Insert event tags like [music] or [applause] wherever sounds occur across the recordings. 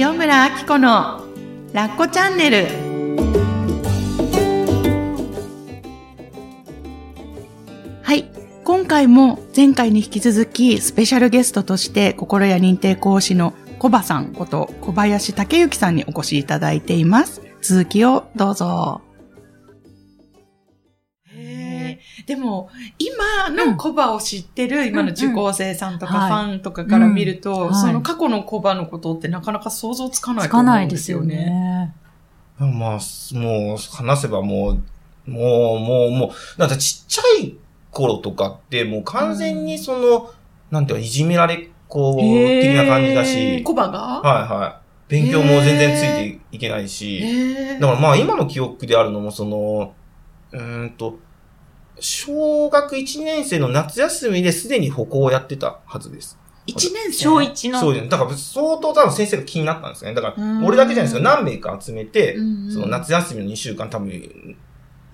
塩村あき子のラッコチャンネル。はい。今回も前回に引き続きスペシャルゲストとして心や認定講師のコバさんこと小林武之さんにお越しいただいています。続きをどうぞ。でも、今のコバを知ってる、今の受講生さんとかファンとかから見ると、その過去のコバのことってなかなか想像つかないと思うんですよね。つかないですよね。まあ、もう、話せばもう、もう、もう、もう、なんかちっちゃい頃とかって、もう完全にその、なんていうか、いじめられっ子的な感じだし。コバが？はいはい。勉強も全然ついていけないし。だからまあ今の記憶であるのもその、うんと、小学1年生の夏休みですでに歩行をやってたはずです。1年生？小1の？そうですね。だから相当多分先生が気になったんですね。だから、俺だけじゃないですか、何名か集めて、その夏休みの2週間多分、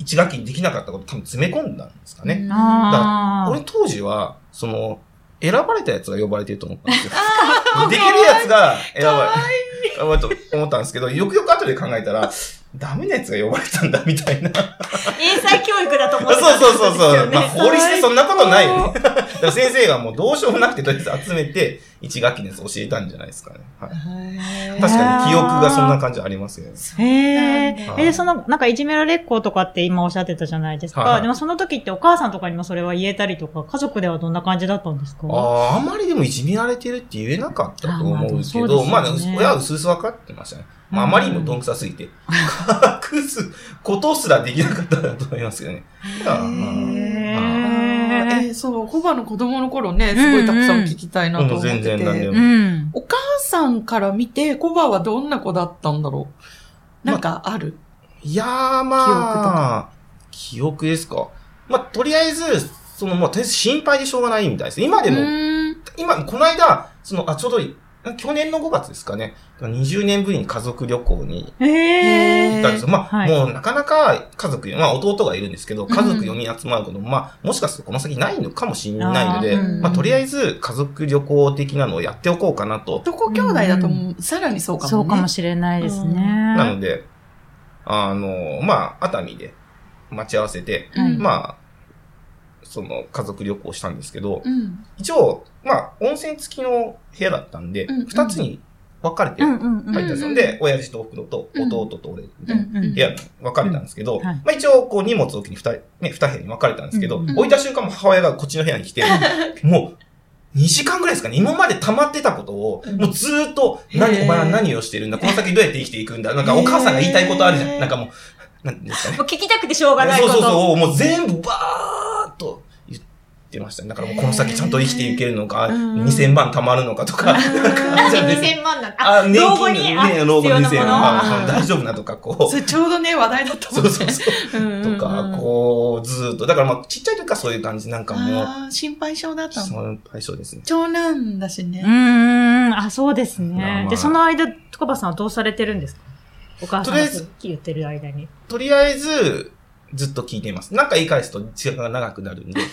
1学期にできなかったこと多分詰め込んだんですかね。だから俺当時は、その、選ばれたやつが呼ばれてると思ったんですよ。できるやつが選ばれ、選ばれと思ったんですけど、よくよく後で考えたら、ダメなやつが呼ばれたんだ、みたいな。英才教育だと思ってそうそうそうそう。まあ法律でそんなことないよね。だから先生がもうどうしようもなくてとりあえず集めて、1学期のやつ教えたんじゃないですかね。はい、確かに記憶がそんな感じありますよね。へえ。え、その、なんかいじめられっ子とかって今おっしゃってたじゃないですか。はい、でもその時ってお母さんとかにもそれは言えたりとか、家族ではどんな感じだったんですか？ああ、あんまりでもいじめられてるって言えなかったと思うんですけど、まあ、ね、親は薄々分かってましたね。まあ、あまりにもどんくさすぎて、隠すことすらできなかったと思いますけどね。えー、そう、コバの子供の頃ね、すごいたくさん聞きたいなと思ってて。うん、全然なんでも、うん。お母さんから見て、コバはどんな子だったんだろう？なんかある、ま、いやー、まあ、記憶ですか。まあ、とりあえず、その、もう、とりあえず心配でしょうがないみたいです。今でも、今、この間、その、あ、ちょうどいい。去年の5月ですかね。20年ぶりに家族旅行に行ったんですよ。まあ、はい、もうなかなか家族、まあ弟がいるんですけど、家族4人集まることも、まあ、もしかするとこの先ないのかもしれないので、まあ、とりあえず家族旅行的なのをやっておこうかなと。男兄弟だと、さらにそうかもね。そうかもしれないですね。なので、あの、まあ、熱海で待ち合わせて、まあ、その家族旅行したんですけど、うん、一応、まあ、温泉付きの部屋だったんで、二、うん、つに分かれて入ったんですよ。で、親父とおふくろと弟と俺みたいな部屋に分かれたんですけど、まあ一応、こう荷物置きに二、ね、二部屋に分かれたんですけど、置いた瞬間も母親がこっちの部屋に来て、[laughs] もう、2時間ぐらいですかね。今まで溜まってたことを、もうずーっと、何、お前は何をしてるんだ？この先どうやって生きていくんだ？なんかお母さんが言いたいことあるじゃん。なんかもう、なんですかね。もう聞きたくてしょうがないこと。そうそうそう。もう全部バーってましたね。だからもうこの先ちゃんと生きていけるのか、2000万貯まるのかとか。なんで2000万なのあ、年金に、ね、老後2000万。大丈夫なとか、こう。それちょうどね、話題だったもんね。そうそうそう。とか、こう、ずっと。だからまあ、ちっちゃい時からそういう感じなんかもう。心配性だったの心配性ですね。長男だしね。うん、あ、そうですね。で、その間、トカバさんはどうされてるんですか？お母さんが言ってる間に。とりあえず、ずっと聞いています。なんか言い返すと時間が長くなるんで。[laughs]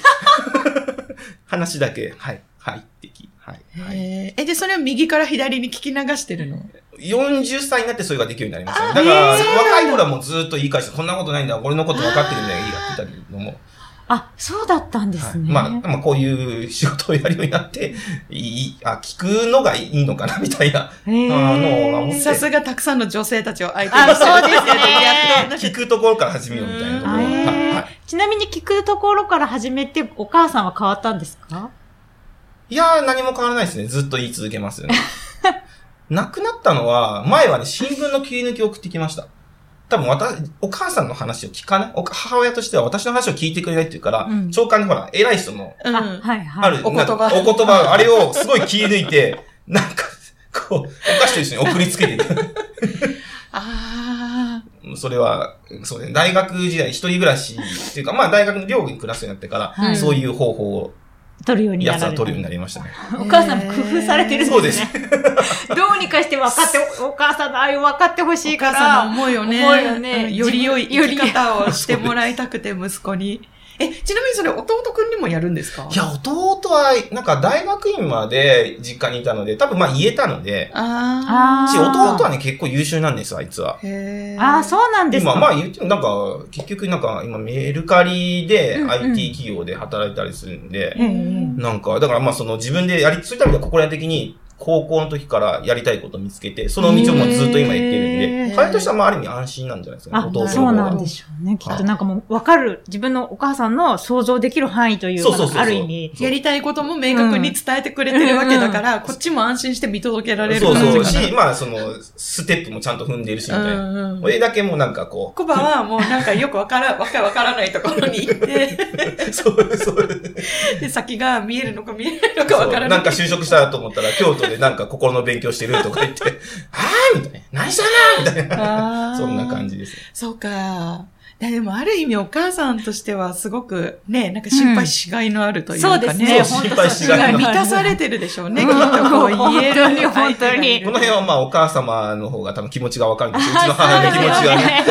話だけ、はい、はいって聞はい。はい、え、で、それを右から左に聞き流してるの ?40 歳になってそれができるようになりましたね。だから、若い頃はもうずっと言い返して、こんなことないんだ、俺のこと分かってるんだよ、いいや。あ、そうだったんですね。はい、まあ、まあ、こういう仕事をやるようになって、いい、あ、聞くのがいいのかな、みたいな、あの、さすがたくさんの女性たちを相手にしてそうですね。[laughs] 聞くところから始めようみたいなところ。はいちなみに聞くところから始めて、お母さんは変わったんですか？いやー、何も変わらないですね。ずっと言い続けますよね。[laughs] 亡くなったのは、前はね、新聞の切り抜きを送ってきました。多分私、お母さんの話を聞かない？母親としては私の話を聞いてくれないっていうから、うん、長官にほら、偉い人の、うん、あ、はいはい。ある、お言葉。お言葉、[laughs] あれをすごい切り抜いて、[laughs] なんか、こう、お菓子と一緒に送りつけて [laughs] ああ。それは、そうね、大学時代一人暮らしっていうか、まあ大学の寮に暮らすようになってから、はい、そういう方法を、取るようになやつは取るようになりましたね。[laughs] お母さんも工夫されてるんですね。そうです。[laughs] どうにかして分かって、お母さんの愛を分かってほしいから。お母さんの思いをね。思いをね。より良い生き方をしてもらいたくて、息子に。え、ちなみにそれ弟くんにもやるんですか？いや、弟は、なんか大学院まで実家にいたので、多分まあ言えたので、あし、弟はね、結構優秀なんですよ、あいつは。へああ、そうなんですか。今、まあ言っても、なんか、結局なんか、今メルカリでうんうん。IT 企業で働いたりするんで、へえなんか、だからまあその自分でやり、そういった意味では心得的に、高校の時からやりたいことを見つけて、その道をもうずっと今言ってるんで、彼としてはまあある意味安心なんじゃないですかね、あ弟の、方そうがなんでしょうね。きっとなんかもう分かる、自分のお母さんの想像できる範囲というか、そうそうそうそうある意味。やりたいことも明確に伝えてくれてるわけだから、こっちも安心して見届けられるそうそう感じかな。し、まあその、ステップもちゃんと踏んでるし、みたいな。うんうん俺だけもうなんかこコバはもうなんかよくわから、[laughs] わかわからないところに行って、う、[laughs] そう、そう。で、先が見えるのか見えないのかわからない。なんか就職したと思ったら、京都でなんか心の勉強してるとか言って、[laughs] はぁみたいな。何したなみたいな。そんな感じです。そうか。いやでもある意味お母さんとしてはすごくね、なんか心配しがいのあるというかね。そうですね。心配しがいの満たされてるでしょうね、きっとこう言える。本当に本当にこの辺はまあお母様の方が多分気持ちがわかるんですよ。[laughs] うちの母の気持ちがね。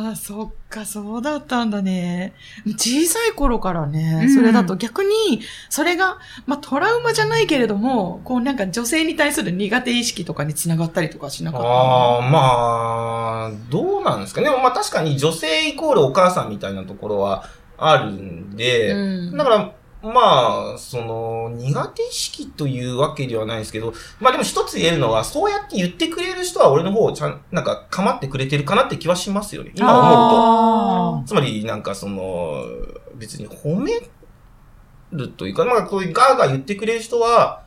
ね。ああ、そっか、そうだったんだね。小さい頃からね、うんそれだと逆に、それが、まあトラウマじゃないけれども、こうなんか女性に対する苦手意識とかにつながったりとかしなかったああ、まあ、どうなんですかね。まあ確かに女性イコールお母さんみたいなところはあるんで、うんだから、まあ、その、苦手意識というわけではないですけど、まあでも一つ言えるのは、そうやって言ってくれる人は俺の方をちゃん、なんか構ってくれてるかなって気はしますよね。今思うと。つまり、なんかその、別に褒めるというか、まあこういうガーガー言ってくれる人は、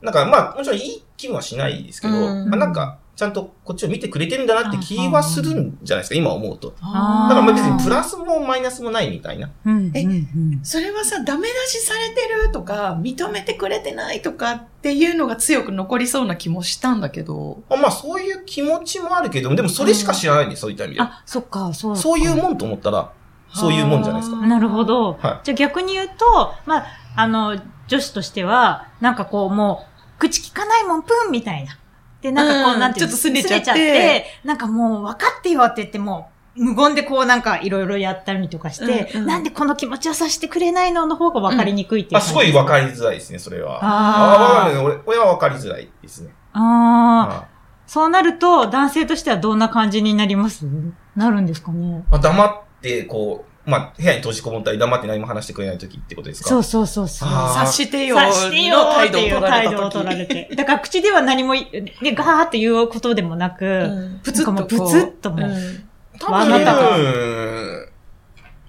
なんかまあ、もちろんいい気はしないですけど、うんまあなんか、ちゃんとこっちを見てくれてるんだなって気はするんじゃないですか、今思うと。だからまあ別にプラスもマイナスもないみたいな。うんえうんうんそれはさ、ダメ出しされてるとか、認めてくれてないとかっていうのが強く残りそうな気もしたんだけど。まあまあそういう気持ちもあるけど、でもそれしか知らないんで、そういった意味で。あ、そっか、そう。そういうもんと思ったら、そういうもんじゃないですか。なるほど。はじゃあ逆に言うと、まあ、あの、女子としては、なんかこう、もう、口聞かないもん、ぷんみたいな。で、なんかこう、うんなんていうのちょっと拗ねちゃって。なんかもう、分かってよって言っても、無言でこうなんかいろいろやったりとかして、うんうん。なんでこの気持ちをさせてくれないのの方が分かりにくいっていうあ、感じ。すごい分かりづらいですね、それは。あー。あー俺俺は分かりづらいですね。ああ、はい。そうなると、男性としてはどんな感じになります？なるんですかね？まあ、黙って、こう、まあ、部屋に閉じこもったり黙って何も話してくれない時ってことですか？そうそうそうそう。察してよ察してよの態度をっていう取られた態度を取られ時。て。だから口では何もい、ね、ガーって言うことでもなく、うんプツッとこう。なんかもうプツッともう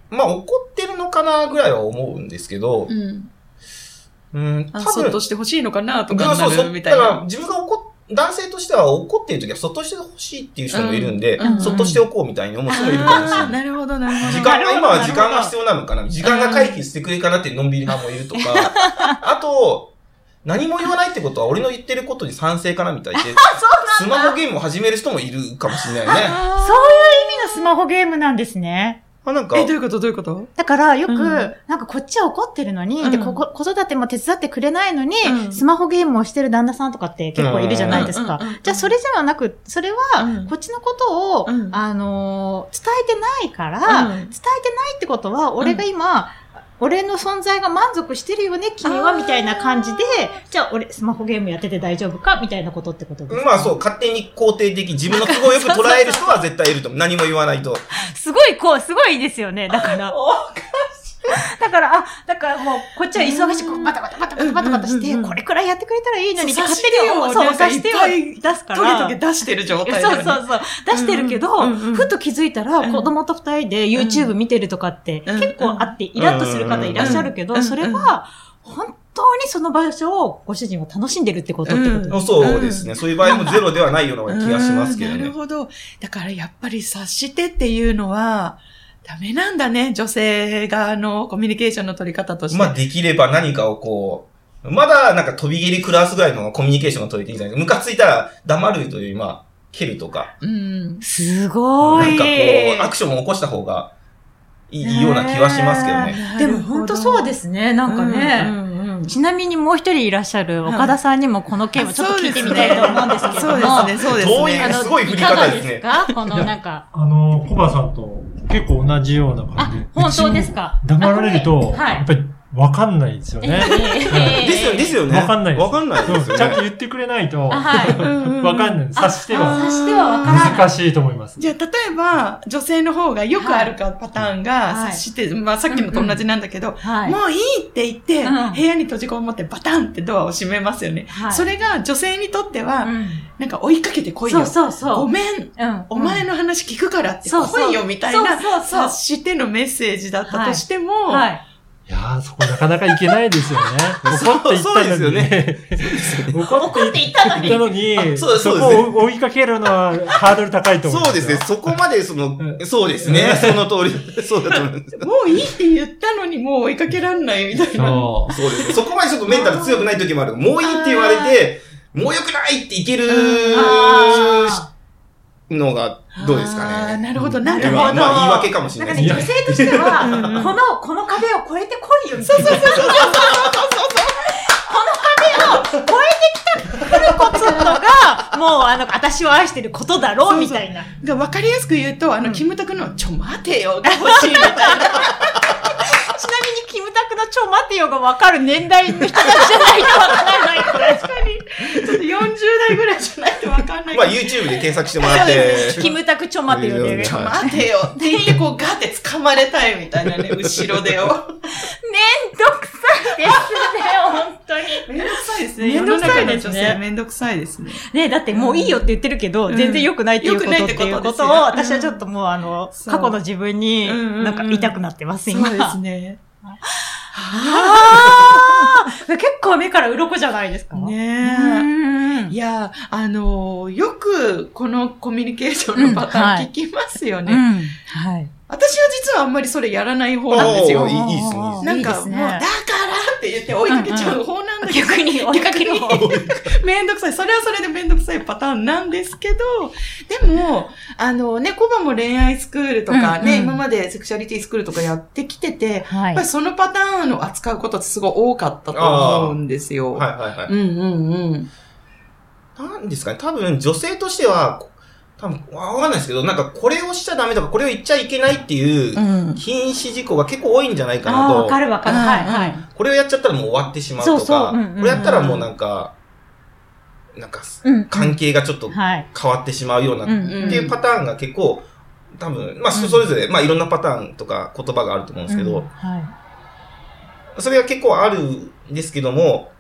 まあ、怒ってるのかなぐらいは思うんですけど、うん。うん、あ、多分そっと、してほしいのかなとかなそうそう、るみたいだからな。自分が怒っ男性としては怒っている時はそっとしてほしいっていう人もいるんで、うんうんそっとしておこうみたいに思う人もいるかもしれない。なるほど、なるほど。時間が、今は時間が必要なのかな？時間が回避してくれるかなっていうのんびり派もいるとか、[laughs] あと、何も言わないってことは俺の言ってることに賛成かなみたいで、スマホゲームを始める人もいるかもしれないね。あそういう意味のスマホゲームなんですね。あなんか。ーえ、どういうこと？どういうこと？だからよく、うん。なんかこっちは怒ってるのに、うん。でここ、子育ても手伝ってくれないのに、うん。スマホゲームをしてる旦那さんとかって結構いるじゃないですか。じゃあそれではなく、それはうん、こっちのことを、うん。あのー伝えてないから、うん。伝えてないってことは、俺が今、俺の存在が満足してるよね、君は、みたいな感じで、じゃあ俺、スマホゲームやってて大丈夫か？みたいなことってことですか？まあそう、勝手に肯定的、自分の都合よく捉える人は絶対いると思う。何も言わないと。[laughs] すごい、こう、すごいですよね。だから。[laughs] [laughs] だから、あ、だからもう、こっちは忙しく、バタバタバタバタバタバタして、これくらいやってくれたらいいのにって勝手に思う、そう、察してよさしてよなんかいっぱい出すから。トゲトゲ出してる状態そうそうそう。出してるけど、ふと気づいたら、うん。子供と二人で YouTube 見てるとかって、うん。結構あって、イラッとする方いらっしゃるけど、それは、本当にその場所をご主人は楽しんでるってことってこと。です。そうですね。そういう場合もゼロではないような気がしますけどね。うん。なるほど。だからやっぱり察してっていうのは、ダメなんだね。女性側のコミュニケーションの取り方として。まあできれば何かをこう、まだなんか飛び蹴りクラスぐらいのコミュニケーションが取れていいんじゃないですか。ムカついたら黙るというまあ、蹴るとか、うん。すごい。なんかこう、アクションを起こした方がいいような気はしますけどね。でも本当そうですね。なんかね。うんうんうんちなみにもう一人いらっしゃる岡田さんにもこの件をちょっと聞いてみたいと思うんですけれども。そうですね、そうですね。どういうすごい振りかが方ですねですか？このなんか。[laughs] あの、コバさんと結結構同じような感じで。本当ですか？黙られると、やっぱりわかんないですよね。ですよ、ですよね。わかんないです。わかんないですよちゃんと言ってくれないと、わかんない。察しては。察してはわからない。難しいと思います。じゃあ、例えば、女性の方がよくあるかパターンが、察して、まあさっきのと同じなんだけど、もういいって言って、部屋に閉じこもってバタンってドアを閉めますよね。それが女性にとっては、なんか追いかけてこいよ。そうそうそう。ごめん。お前の話聞くからって来いよみたいな、察してのメッセージだったとしても、はいいやー、そこなかなかいけないですよね。[laughs] 怒っていったのに。ね、[laughs] 怒っていったのに。[laughs] のに、そそこを追いかけるのはハードル高いと思う。そうですね。そこまでその、そうですね。その通り。そうだと思います。もういいって言ったのにもう追いかけらんないみたいな。そう。そうですね。そこまでちょっとメンタル強くない時もある。もういいって言われて、もう良くないっていけるのが、どうですかね。あなるほど、なるほど。まあ、言い訳かもしれないですね。女性としては、[laughs] この、この壁を越えてこいよ、みたいな。そうそうそうそう。この壁を越えてきた、来ることが、もう、あの、私を愛してることだろう、みたいな。わかりやすく言うと、あの、キムタクの、ちょ、待てよ、が欲しい、みたいな。ちなみに、キムタクのちょ待てよが分かる年代の人たちじゃないと分からない。確かに。ちょっと40代ぐらいじゃないと分かんない。まあ YouTube で検索してもらって。キムタクちょ待てよで。ちょ待てよって言ってこうガって掴まれたいみたいなね、後ろでを。めんどくさいですね、本当に。めんどくさいですね。めんどくさいですね。めんどくさいですね。ねだってもういいよって言ってるけど、全然良くないっていうことっていうことを、私はちょっともうあの、過去の自分になんか痛くなってます、今。そうですね。[laughs] ああ [laughs] 結構目から鱗じゃないですかねえ。いや、あの、よくこのコミュニケーションのパターン聞きますよね。はい。私は実はあんまりそれやらない方なんですよ。いいですね。なんか、もう、だからって言って追いかけちゃう方なんだけど。逆に追いかける方。[laughs] めんどくさい。それはそれでめんどくさいパターンなんですけど、でも、あのね、コバも恋愛スクールとかね、今までセクシャリティスクールとかやってきてて、やっぱりそのパターンを扱うことってすごい多かったと思うんですよ。はいはいはい。うんうんうん。なんですかね、多分女性としては、多分、わかんないですけど、なんかこれをしちゃダメとか、これを言っちゃいけないっていう、禁止事項が結構多いんじゃないかなと。わ、かるわかる。はいはい。これをやっちゃったらもう終わってしまうとか、そうそう。これやったらもうなんか、なんか、関係がちょっと変わってしまうような、っていうパターンが結構、多分、まあ、それぞれ、まあ、いろんなパターンとか言葉があると思うんですけど、それが結構あるんですけども、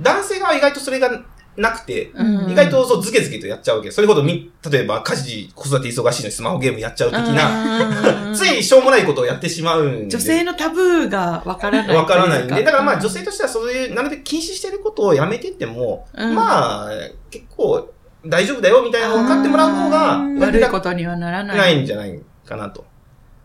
男性が意外とそれがなくて、意外とそうズケズケとやっちゃうわけ。それほどみ、例えば家事、子育て忙しいのにスマホゲームやっちゃう的な、ついしょうもないことをやってしまうんで。女性のタブーがわからない。わからないんで。だからまあ女性としてはそういう、なるべく禁止してることをやめてっても、まあ、結構大丈夫だよみたいなのを分かってもらう方が、悪いことにはならない。ないんじゃないかなと。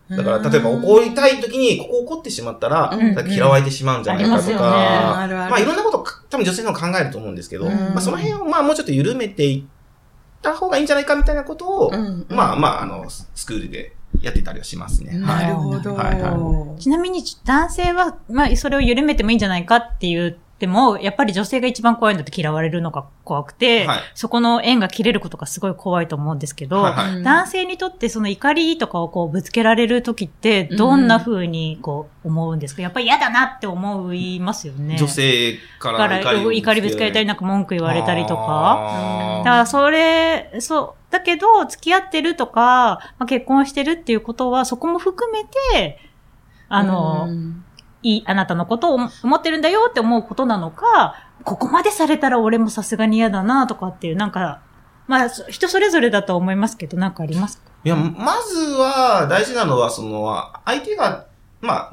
だから、例えば怒りたい時に、ここ怒ってしまったら、嫌われてしまうんじゃないかとか、まあいろんなこと多分女性の考えると思うんですけど、まあその辺をまあもうちょっと緩めていった方がいいんじゃないかみたいなことを、まあまあ、あの、スクールでやってたりはしますね。なるほど。はい。はい、ちなみに男性は、まあそれを緩めてもいいんじゃないかっていうでも、やっぱり女性が一番怖いんだって嫌われるのが怖くて、はい、そこの縁が切れることがすごい怖いと思うんですけど、はいはい、男性にとってその怒りとかをこうぶつけられる時って、どんな風にこう思うんですか、やっぱり嫌だなって思いますよね。女性から怒り怒りぶつけられたり、なんか文句言われたりとか。だからそれ、そう、だけど、付き合ってるとか、まあ、結婚してるっていうことは、そこも含めて、あの、いい、あなたのことを思ってるんだよって思うことなのか、ここまでされたら俺もさすがに嫌だなとかっていう、なんか、まあ、人それぞれだと思いますけど、なんかありますか？いや、まずは、大事なのは、その、相手が、まあ、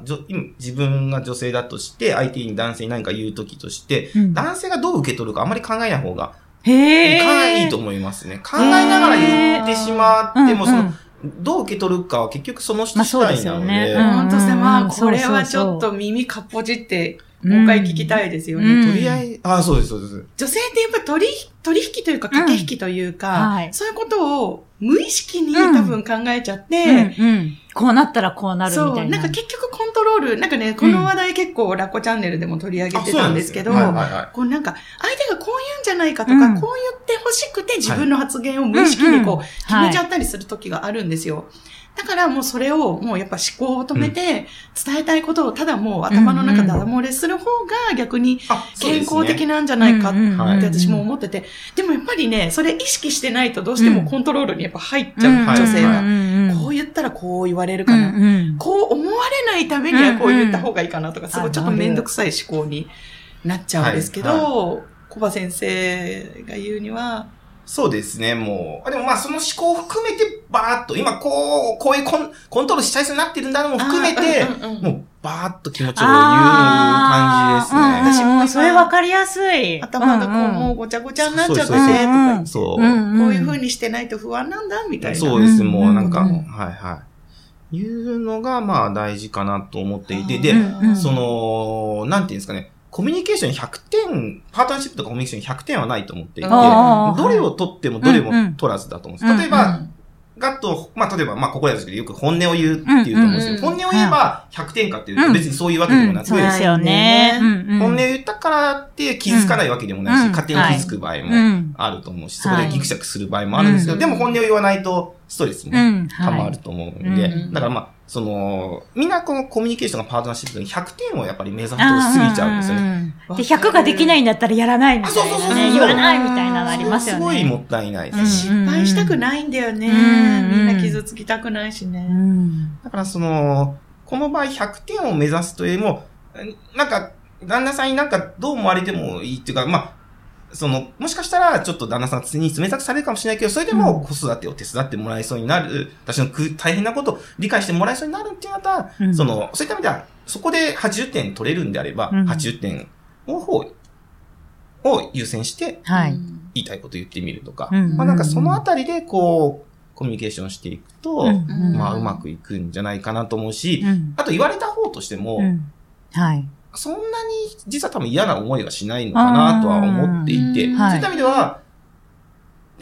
自分が女性だとして、相手に男性に何か言うときとして、うん、男性がどう受け取るかあまり考えない方が、へいいと思いますね。考えながら言ってしまっても、その、どう受け取るかは結局その人次第なので。まあ、ね、本当ですね。まあ、これはちょっと耳かっぽじって、もう一回聞きたいですよね。とりあえず、あ、そうです、そうです。女性ってやっぱり取り、取引というか駆け引きというか、はい、そういうことを無意識に多分考えちゃって、うんうん。こうなったらこうなるみたいな。そう、なんか結局コントロール、なんかね、この話題結構ラッコチャンネルでも取り上げてたんですけど、こうなんか相手がこう言うんじゃないかとか、うん、こう言って欲しくて自分の発言を無意識にこう決めちゃったりする時があるんですよ。だからもうそれをもうやっぱ思考を止めて、伝えたいことをただもう頭の中だだ漏れする方が逆に健康的なんじゃないかって私も思ってて、でもやっぱりね、それ意識してないとどうしてもコントロールにやっぱ入っちゃう、女性は。こう言ったらこう言われるかな。こう思われないためにはこう言った方がいいかなとか、すごいちょっとめんどくさい思考になっちゃうんですけど、小葉先生が言うには、そうですね、もう。でもまあその思考を含めて、バーっと、今こう、こういうコンコントロールしちゃいそうになってるんだのも含めて、もうバーっと気持ちを言う感じですね。私もそれわかりやすい。頭がこう、もうごちゃごちゃになっちゃってね、とかそう。こういう風にしてないと不安なんだ、みたいな。そうです、もうなんか、はいはい。いうのが、まあ大事かなと思っていて、で、その、なんていうんですかね、コミュニケーション100点、パートナーシップとかコミュニケーション100点はないと思っていて、どれを取ってもどれも取らずだと思うんです。例えば、ガッと、まあ、例えば、まあ、ここですけど、よく本音を言うっていうと思うんですけど、本音を言えば100点かっていうと別にそういうわけでもなくて、そうですよね。本音を言ったからって気づかないわけでもないし、勝手に気づく場合もあると思うし、そこでギクシャクする場合もあるんですけど、でも本音を言わないとストレスもたまると思うんで、だからまあ、その、みんなこのコミュニケーションがパートナーシップに100点をやっぱり目指すと過ぎちゃうんですよね。で、100ができないんだったらやらないみたいな、ね。そうそうそう言わないみたいなのありますよね。すごいもったいないです。失敗したくないんだよね。みんな傷つきたくないしね。だからその、この場合100点を目指すというよりも、なんか、旦那さんになんかどう思われてもいいっていうか、まあ、その、もしかしたら、ちょっと旦那さんに冷たくされるかもしれないけど、それでも子育てを手伝ってもらえそうになる、私の大変なことを理解してもらえそうになるっていうのは、うん、その、そういった意味では、そこで80点取れるんであれば、うん、80点を方を優先して、はい。言いたいこと言ってみるとか、まあなんかそのあたりで、こう、コミュニケーションしていくと、まあうまくいくんじゃないかなと思うし、あと言われた方としても、はい。そんなに実は多分嫌な思いはしないのかなとは思っていて、そういった意味では、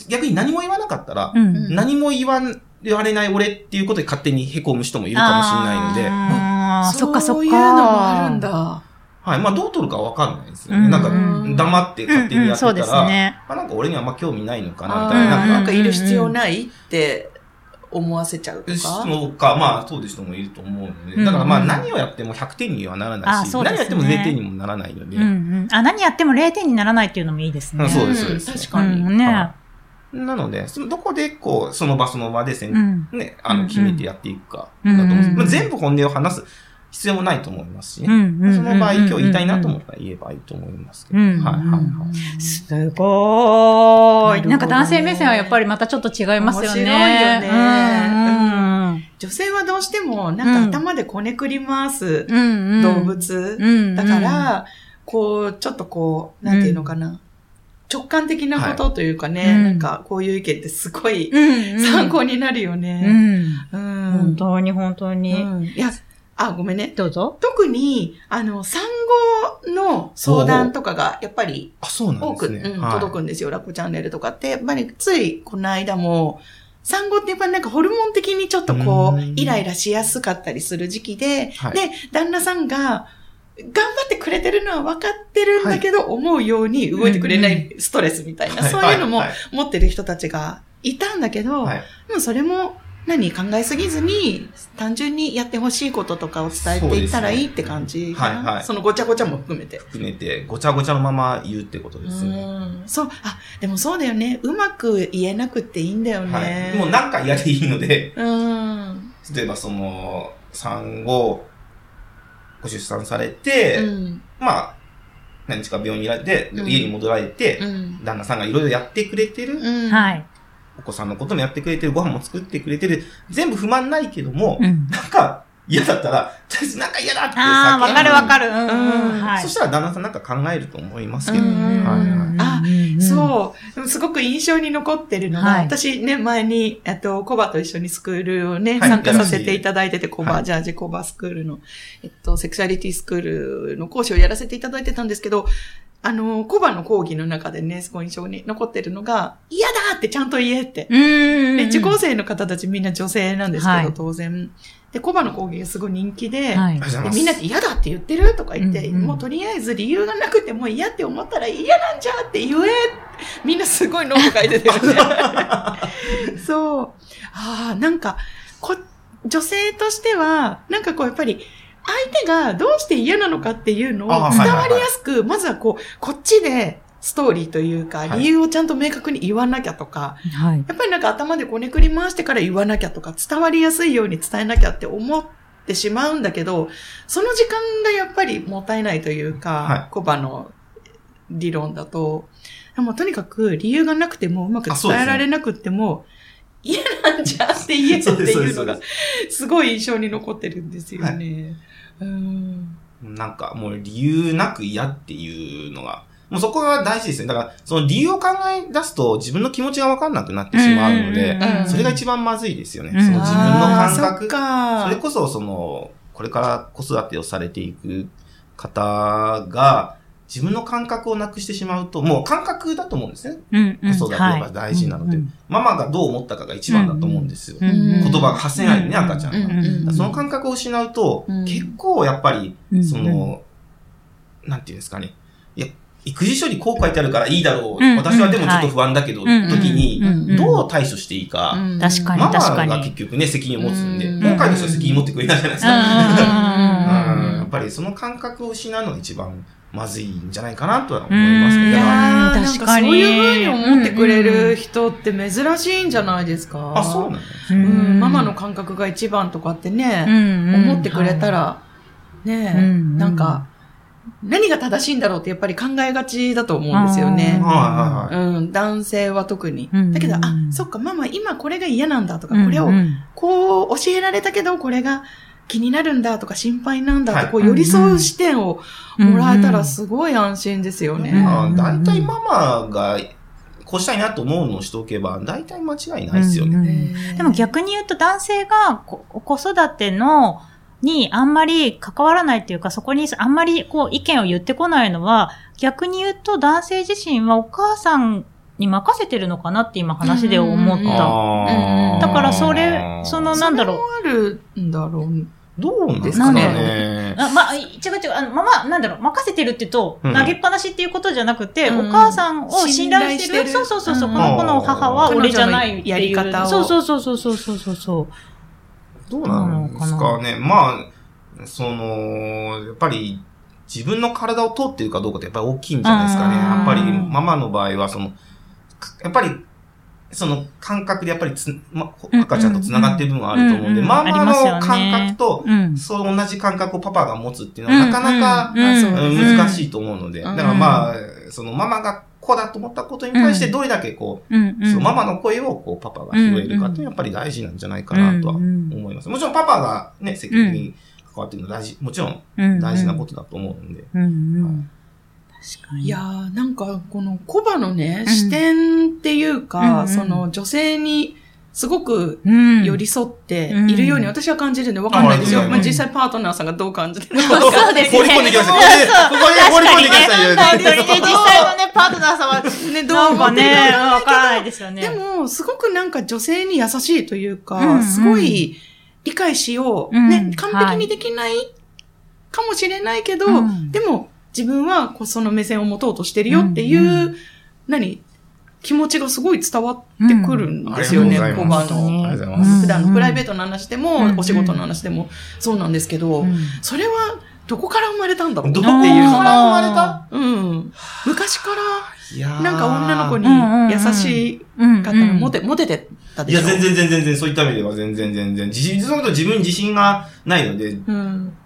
逆に何も言わなかったら、何も言わ言われない俺っていうことで勝手に凹む人もいるかもしれないので、あそっかそっか。そういうのもあるんだ。はい。まあ、どう取るかわかんないですよね。なんか、黙って勝手にやってたら、うんうんそうね、あなんか俺にはあんま興味ないのかな、みたいな。なんかいる必要ないって思わせちゃうとか？そうか、まあ、そういう人もいると思うので。だからまあ、何をやっても100点にはならないし、ね、何やっても0点にもならないので、うんうん。あ、何やっても0点にならないっていうのもいいですね。そうです、そうです。確かに。うん、ね。なので、そのどこで、こう、その場その場でせん、ね、あの、決めてやっていくか、だと思うんです。全部本音を話す必要もないと思いますしね。その場合、今日言いたいなと思ったら言えばいいと思いますけど。はいはいはい。すごーい。なんか男性目線はやっぱりまたちょっと違いますよね。面白いよね。女性はどうしても、なんか頭でこねくり回す動物。だから、こう、ちょっとこう、なんていうのかな。直感的なことというかね、はい、なんかこういう意見ってすごい参考になるよね。うん。うん、本当に本当に。うん、いや、あ、ごめんね。どうぞ。特に、あの、産後の相談とかが、やっぱり、多く、ね、うん、届くんですよ、ラッコチャンネルとかって。やっぱり、つい、この間も、産後ってやっぱりなんかホルモン的にちょっとこう、イライラしやすかったりする時期で、はい、で、旦那さんが、頑張ってくれてるのは分かってるんだけど、はい、思うように動いてくれないストレスみたいな、そういうのも持ってる人たちがいたんだけど、はい、もうそれも何考えすぎずに、単純にやってほしいこととかを伝えていったらいいって感じかな。はいはい。そのごちゃごちゃも含めて。含めて、ごちゃごちゃのまま言うってことですね。うん。そう、あ、でもそうだよね。うまく言えなくていいんだよね。はい。もうなんか嫌でいいので、うん。例えばその、産後、ご出産されて、うん、まあ、何日か病院にいられて、うん、家に戻られて、うん、旦那さんがいろいろやってくれてる、はい。お子さんのこともやってくれてる、ご飯も作ってくれてる、全部不満ないけども、うん、なんか、嫌だったら、とりあえずなんか嫌だってああ、わかるわかる。うん。はい。そしたら旦那さんなんか考えると思いますけど、はいはい。あ、そう。すごく印象に残ってるのが、はい、私ね、前に、えっと、コバと一緒にスクールをね、参加させていただいてて、コバ、ジャージコバスクールの、えっと、セクシャリティスクールの講師をやらせていただいてたんですけど、あの、コバの講義の中でね、すごい印象に残ってるのが、嫌だってちゃんと言えって。で、受講生の方たちみんな女性なんですけど、はい、当然。で、コバの講義がすごい人気で、はい、でみんな嫌だって言ってるとか言って、うんうん、もうとりあえず理由がなくても嫌って思ったら嫌なんじゃって言えみんなすごいノート書いてたよね。[laughs] そう。ああ、なんか、こっ女性としては、なんかこうやっぱり、相手がどうして嫌なのかっていうのを伝わりやすく、まずはこう、こっちでストーリーというか、理由をちゃんと明確に言わなきゃとか、はい、やっぱりなんか頭でこねくり回してから言わなきゃとか、伝わりやすいように伝えなきゃって思ってしまうんだけど、その時間がやっぱりもったいないというか、はい、コバの理論だと、でもとにかく理由がなくてもうまく伝えられなくても、嫌なんじゃって言えるっていうのが、すごい印象に残ってるんですよね。はい、うんなんかもう理由なく嫌っていうのが、もうそこが大事ですね。だから、その理由を考え出すと自分の気持ちがわかんなくなってしまうので、それが一番まずいですよね。その自分の感覚。それこそ、その、これから子育てをされていく方が、自分の感覚をなくしてしまうと、もう感覚だと思うんですね。うんうん、子育てが大事なので、はいうんうん、ママがどう思ったかが一番だと思うんですよ。うんうん、言葉が発せないね、赤ちゃんが、うんうん。その感覚を失うと、結構やっぱり、その、なんていうんですかね。いや、育児書にこう書いてあるからいいだろう。私はでもちょっと不安だけど、時に、どう対処していいか。確かに、確かに。ママが結局ね、責任を持つんで、今回の人は責任持ってくれないじゃないですか。やっぱりその感覚を失うのが一番まずいんじゃないかなとは思いますけど。いや確かに。そういうふうに思ってくれる人って珍しいんじゃないですか。あ、そうなんですうん。ママの感覚が一番とかってね、思ってくれたら、ねなんか、何が正しいんだろうってやっぱり考えがちだと思うんですよね。うん、男性は特に。だけど、あ、そっか、ママ今これが嫌なんだとか、これをこう教えられたけど、これが気になるんだとか心配なんだと、こう寄り添う視点をもらえたらすごい安心ですよね。大体ママがこうしたいなと思うのをしておけば、大体間違いないですよね。でも逆に言うと男性が子育てのにあんまり関わらないっていうか、そこにあんまりこう意見を言ってこないのは、逆に言うと男性自身はお母さんに任せてるのかなって今話で思った。だからそれ、そのなんだろう。それあるんだろう。どうですかね。あまあ、違う違う。あの、まま、なんだろう、任せてるって言うと、投げっぱなしっていうことじゃなくて、お母さんを信頼してる。そうそうそうそう、この子の母は俺じゃないっていう。やり方を。そうそうそうそうそうそうそう。どうなんですかね。まあ、その、やっぱり、自分の体を通っているかどうかってやっぱり大きいんじゃないですかね。やっぱり、ママの場合は、その、やっぱり、その感覚でやっぱりつ、ま、赤ちゃんと繋がってる部分はあると思うんで、ママの感覚と、そう同じ感覚をパパが持つっていうのはなかなか難しいと思うので、だからまあ、そのママが子だと思ったことに対してどれだけこう、そのママの声をこうパパが拾えるかってやっぱり大事なんじゃないかなとは思います。もちろんパパがね、責任に関わっているのは大事、もちろん大事なことだと思うんで。確かに。いやー、なんか、このコバのね、視点っていうか、その女性に、すごく寄り添っているように私は感じるんでわかんないですよ。まあ実際パートナーさんがどう感じてるのか。[laughs] そうですね。放り込んできました。ここで、放り込んできました。実際のね、パートナーさんはね、どう思ってるのかわからないですよね。でも、すごくなんか女性に優しいというか、すごい理解しよう。ね、完璧にできないかもしれないけど、でも、自分はこうその目線を持とうとしてるよっていう、うんうん、何？気持ちがすごい伝わってくるんですよね、うん、コバの。普段のプライベートの話でも、うん、お仕事の話でもそうなんですけど、うん、それはどこから生まれたんだろう？っていう。どこから生まれた？うん。昔から、なんか女の子に優しい方がモテ、モテてたでしょ？いや、全然全然全然、そういった意味では全然全然。自信、そのこと自分に自信がないので、うん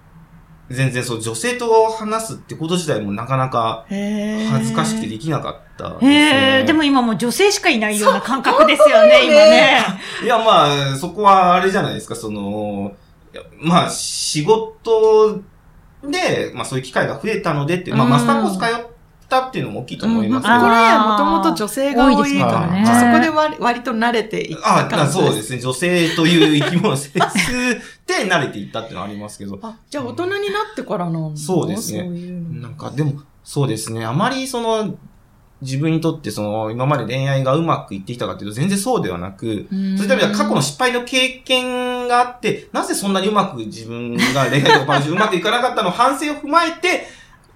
全然そう、女性と話すってこと自体もなかなか恥ずかしくてできなかったです、ね。へでも今もう女性しかいないような感覚ですよね、今ね。いや、まあ、そこはあれじゃないですか、その、まあ、仕事で、まあそういう機会が増えたのでって、まあマスターコース通ったっていうのも大きいと思いますけど。これはもともと女性が多いからね。そこで割割と慣れていったあそうですね。女性という生き物性質で慣れていったってのはありますけど。あ、じゃあ大人になってからなんそうですね。なんかでも、そうですね。あまりその、自分にとってその、今まで恋愛がうまくいってきたかっていうと全然そうではなく、そういった意味では過去の失敗の経験があって、なぜそんなにうまく自分が恋愛とかうまくいかなかったの反省を踏まえて、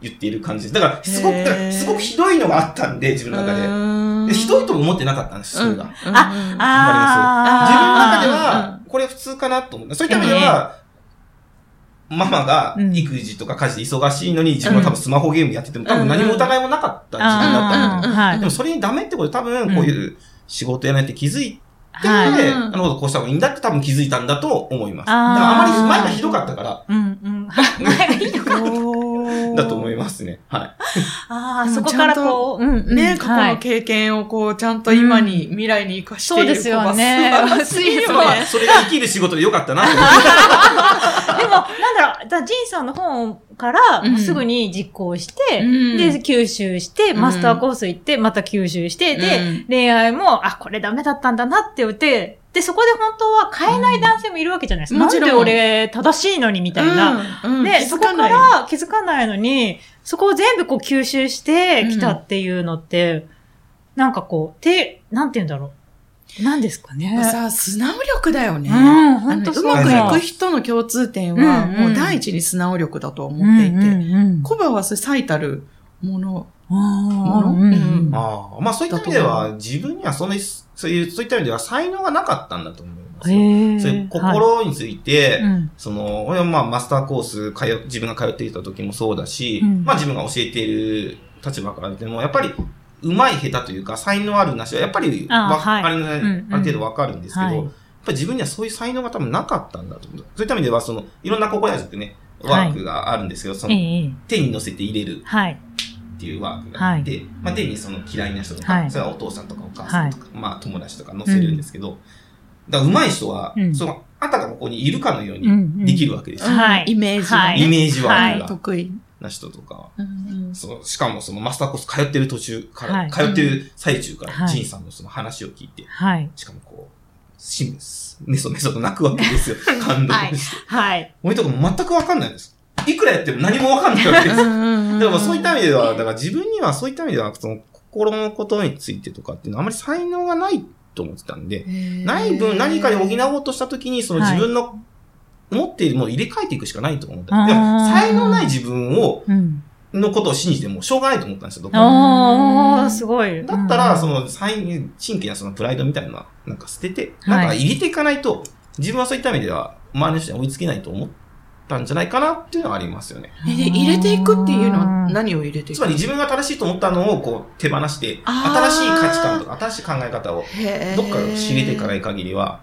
言っている感じです。だから、すごく、すごくひどいのがあったんで、自分の中で。ひどいとも思ってなかったんです、それが。あ、あ、わかります。自分の中では、これ普通かなと思う。そういった意味では、ママが育児とか家事で忙しいのに、自分は多分スマホゲームやってても、多分何も疑いもなかった時間だったの。でもそれにダメってこと多分こういう仕事やらないって気づいて、はい、なるほど、こうした方がいいんだって多分気づいたんだと思います。あまり前がひどかったから。うんうん。[laughs] 前がひどかった。[laughs] だと思いますね。はい。ああ、そこからこう、うん、ね、過去の経験をこう、ちゃんと今に、未来に生かしている。そうですよね。それそれが生きる仕事でよかったな。でも、なんだろう、だジンさんの本からすぐに実行して、うん、で、吸収して、マスターコース行って、また吸収して、で、恋愛も、あ、これダメだったんだなって言って、で、そこで本当は変えない男性もいるわけじゃないですか。なんで俺正しいのにみたいな。で、そこから気づかないのに、そこを全部こう吸収してきたっていうのって、なんかこう、て、なんて言うんだろう。何ですかね。さ、素直力だよね。うん、本当うまくいく人の共通点は、もう第一に素直力だと思っていて、コバはそれ最たるもの。ああ、まあそういった意味では、自分にはそんなに、そういう、そういった意味では才能がなかったんだと思いますよ。そういう心について、はい、その、俺はまあマスターコース通、自分が通っていた時もそうだし、うん、まあ自分が教えている立場から見ても、やっぱりうまい下手というか、才能あるなしは、やっぱり、あ,、はい、あれ、ねある程度わかるんですけど、はい、やっぱり自分にはそういう才能が多分なかったんだと思う。そういった意味では、その、いろんな心やってね、ワークがあるんですけど、その、手に乗せて入れる。っていうワークがあって、まあ、手にその嫌いな人とか、それはお父さんとかお母さんとか、まあ友達とか乗せるんですけど、だから上手い人は、その、あたかここにいるかのようにできるわけですよ。はい。イメージ。イメージワークが。得意。な人とか、うんそしかもそのマスターコース通ってる途中から、はい、通ってる最中から、ジンさんのその話を聞いて、はい、しかもこう、しメソメソと泣くわけですよ。[laughs] 感動して。はい。俺とかも全くわかんないです。いくらやっても何もわかんないわけです。だからそういった意味では、だから自分にはそういった意味では、その心のことについてとかっていうのはあまり才能がないと思ってたんで、ない分何かに補おうとしたときに、その自分の持っているものを入れ替えていくしかないと思った。でも、才能ない自分を、のことを信じてもしょうがないと思ったんですよ、どこああ、すごい。だったら、その、真剣なそのプライドみたいなのは、なんか捨てて、なんか入れていかないと、自分はそういった意味では、周りの人に追いつけないと思ったんじゃないかなっていうのはありますよね。え、入れていくっていうのは何を入れていく？つまり自分が正しいと思ったのをこう手放して、新しい価値観とか新しい考え方をどっか知れていかない限りは、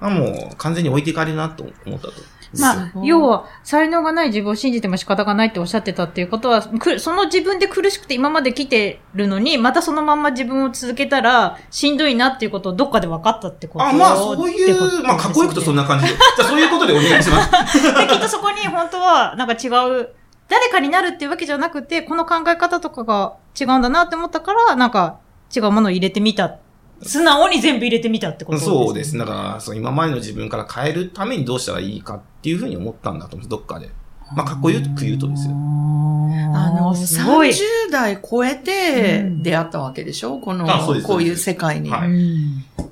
あもう完全に置いていかれるなと思ったと。まあ、要は、才能がない自分を信じても仕方がないっておっしゃってたっていうことは、その自分で苦しくて今まで来てるのに、またそのまんま自分を続けたら、しんどいなっていうことをどっかで分かったってことあ、まあ、そういう、まあ、かっこよくとそんな感じで。じゃあ、そういうことでお願いします。で、きっとそこに本当は、なんか違う、誰かになるっていうわけじゃなくて、この考え方とかが違うんだなって思ったから、なんか違うものを入れてみた素直に全部入れてみたってことですね。そうです。だから、そう今までの自分から変えるためにどうしたらいいかっていうふうに思ったんだと思うどっかで。まあ、かっこよく言うとですよ。あの、30代超えて出会ったわけでしょ、うん、この、こういう世界に。はい、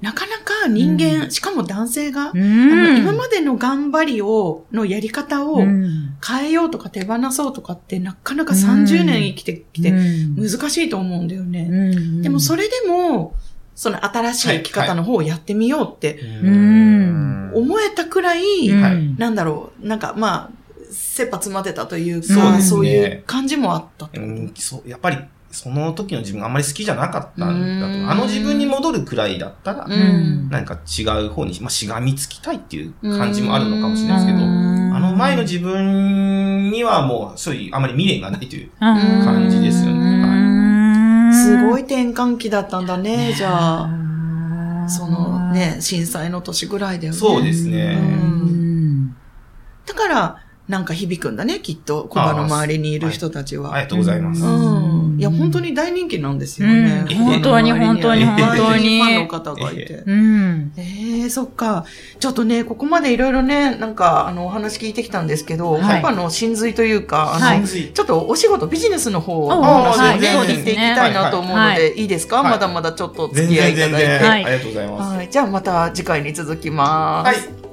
なかなか人間、うん、しかも男性が、うん、今までの頑張りを、のやり方を変えようとか手放そうとかって、なかなか30年生きてきて難しいと思うんだよね。でもそれでも、その新しい生き方の方をやってみようって、思えたくらい、なんだろう、なんかまあ、切羽詰まってたというか、そういう感じもあったうん、そうやっぱり、その時の自分があんまり好きじゃなかったんだと。あの自分に戻るくらいだったら、何か違う方に、まあ、しがみつきたいっていう感じもあるのかもしれないですけど、あの前の自分にはもう、そういうあまり未練がないという感じですよね。すごい転換期だったんだね、じゃあ。そのね、震災の年ぐらいだよね。そうですね。だから、なんか響くんだね、きっと。コバの周りにいる人たちは。ありがとうございます。うん。いや、本当に大人気なんですよね。本当に、本当に、本当に。ファンの方がいて。うん。ええ、そっか。ちょっとね、ここまでいろいろね、なんか、あの、お話聞いてきたんですけど、コバの真髄というか、あの、ちょっとお仕事、ビジネスの方を、お話をね、聞いていきたいなと思うので、いいですか？まだまだちょっと付き合いいただいて。ありがとうございます。はい。じゃあまた次回に続きます。はい。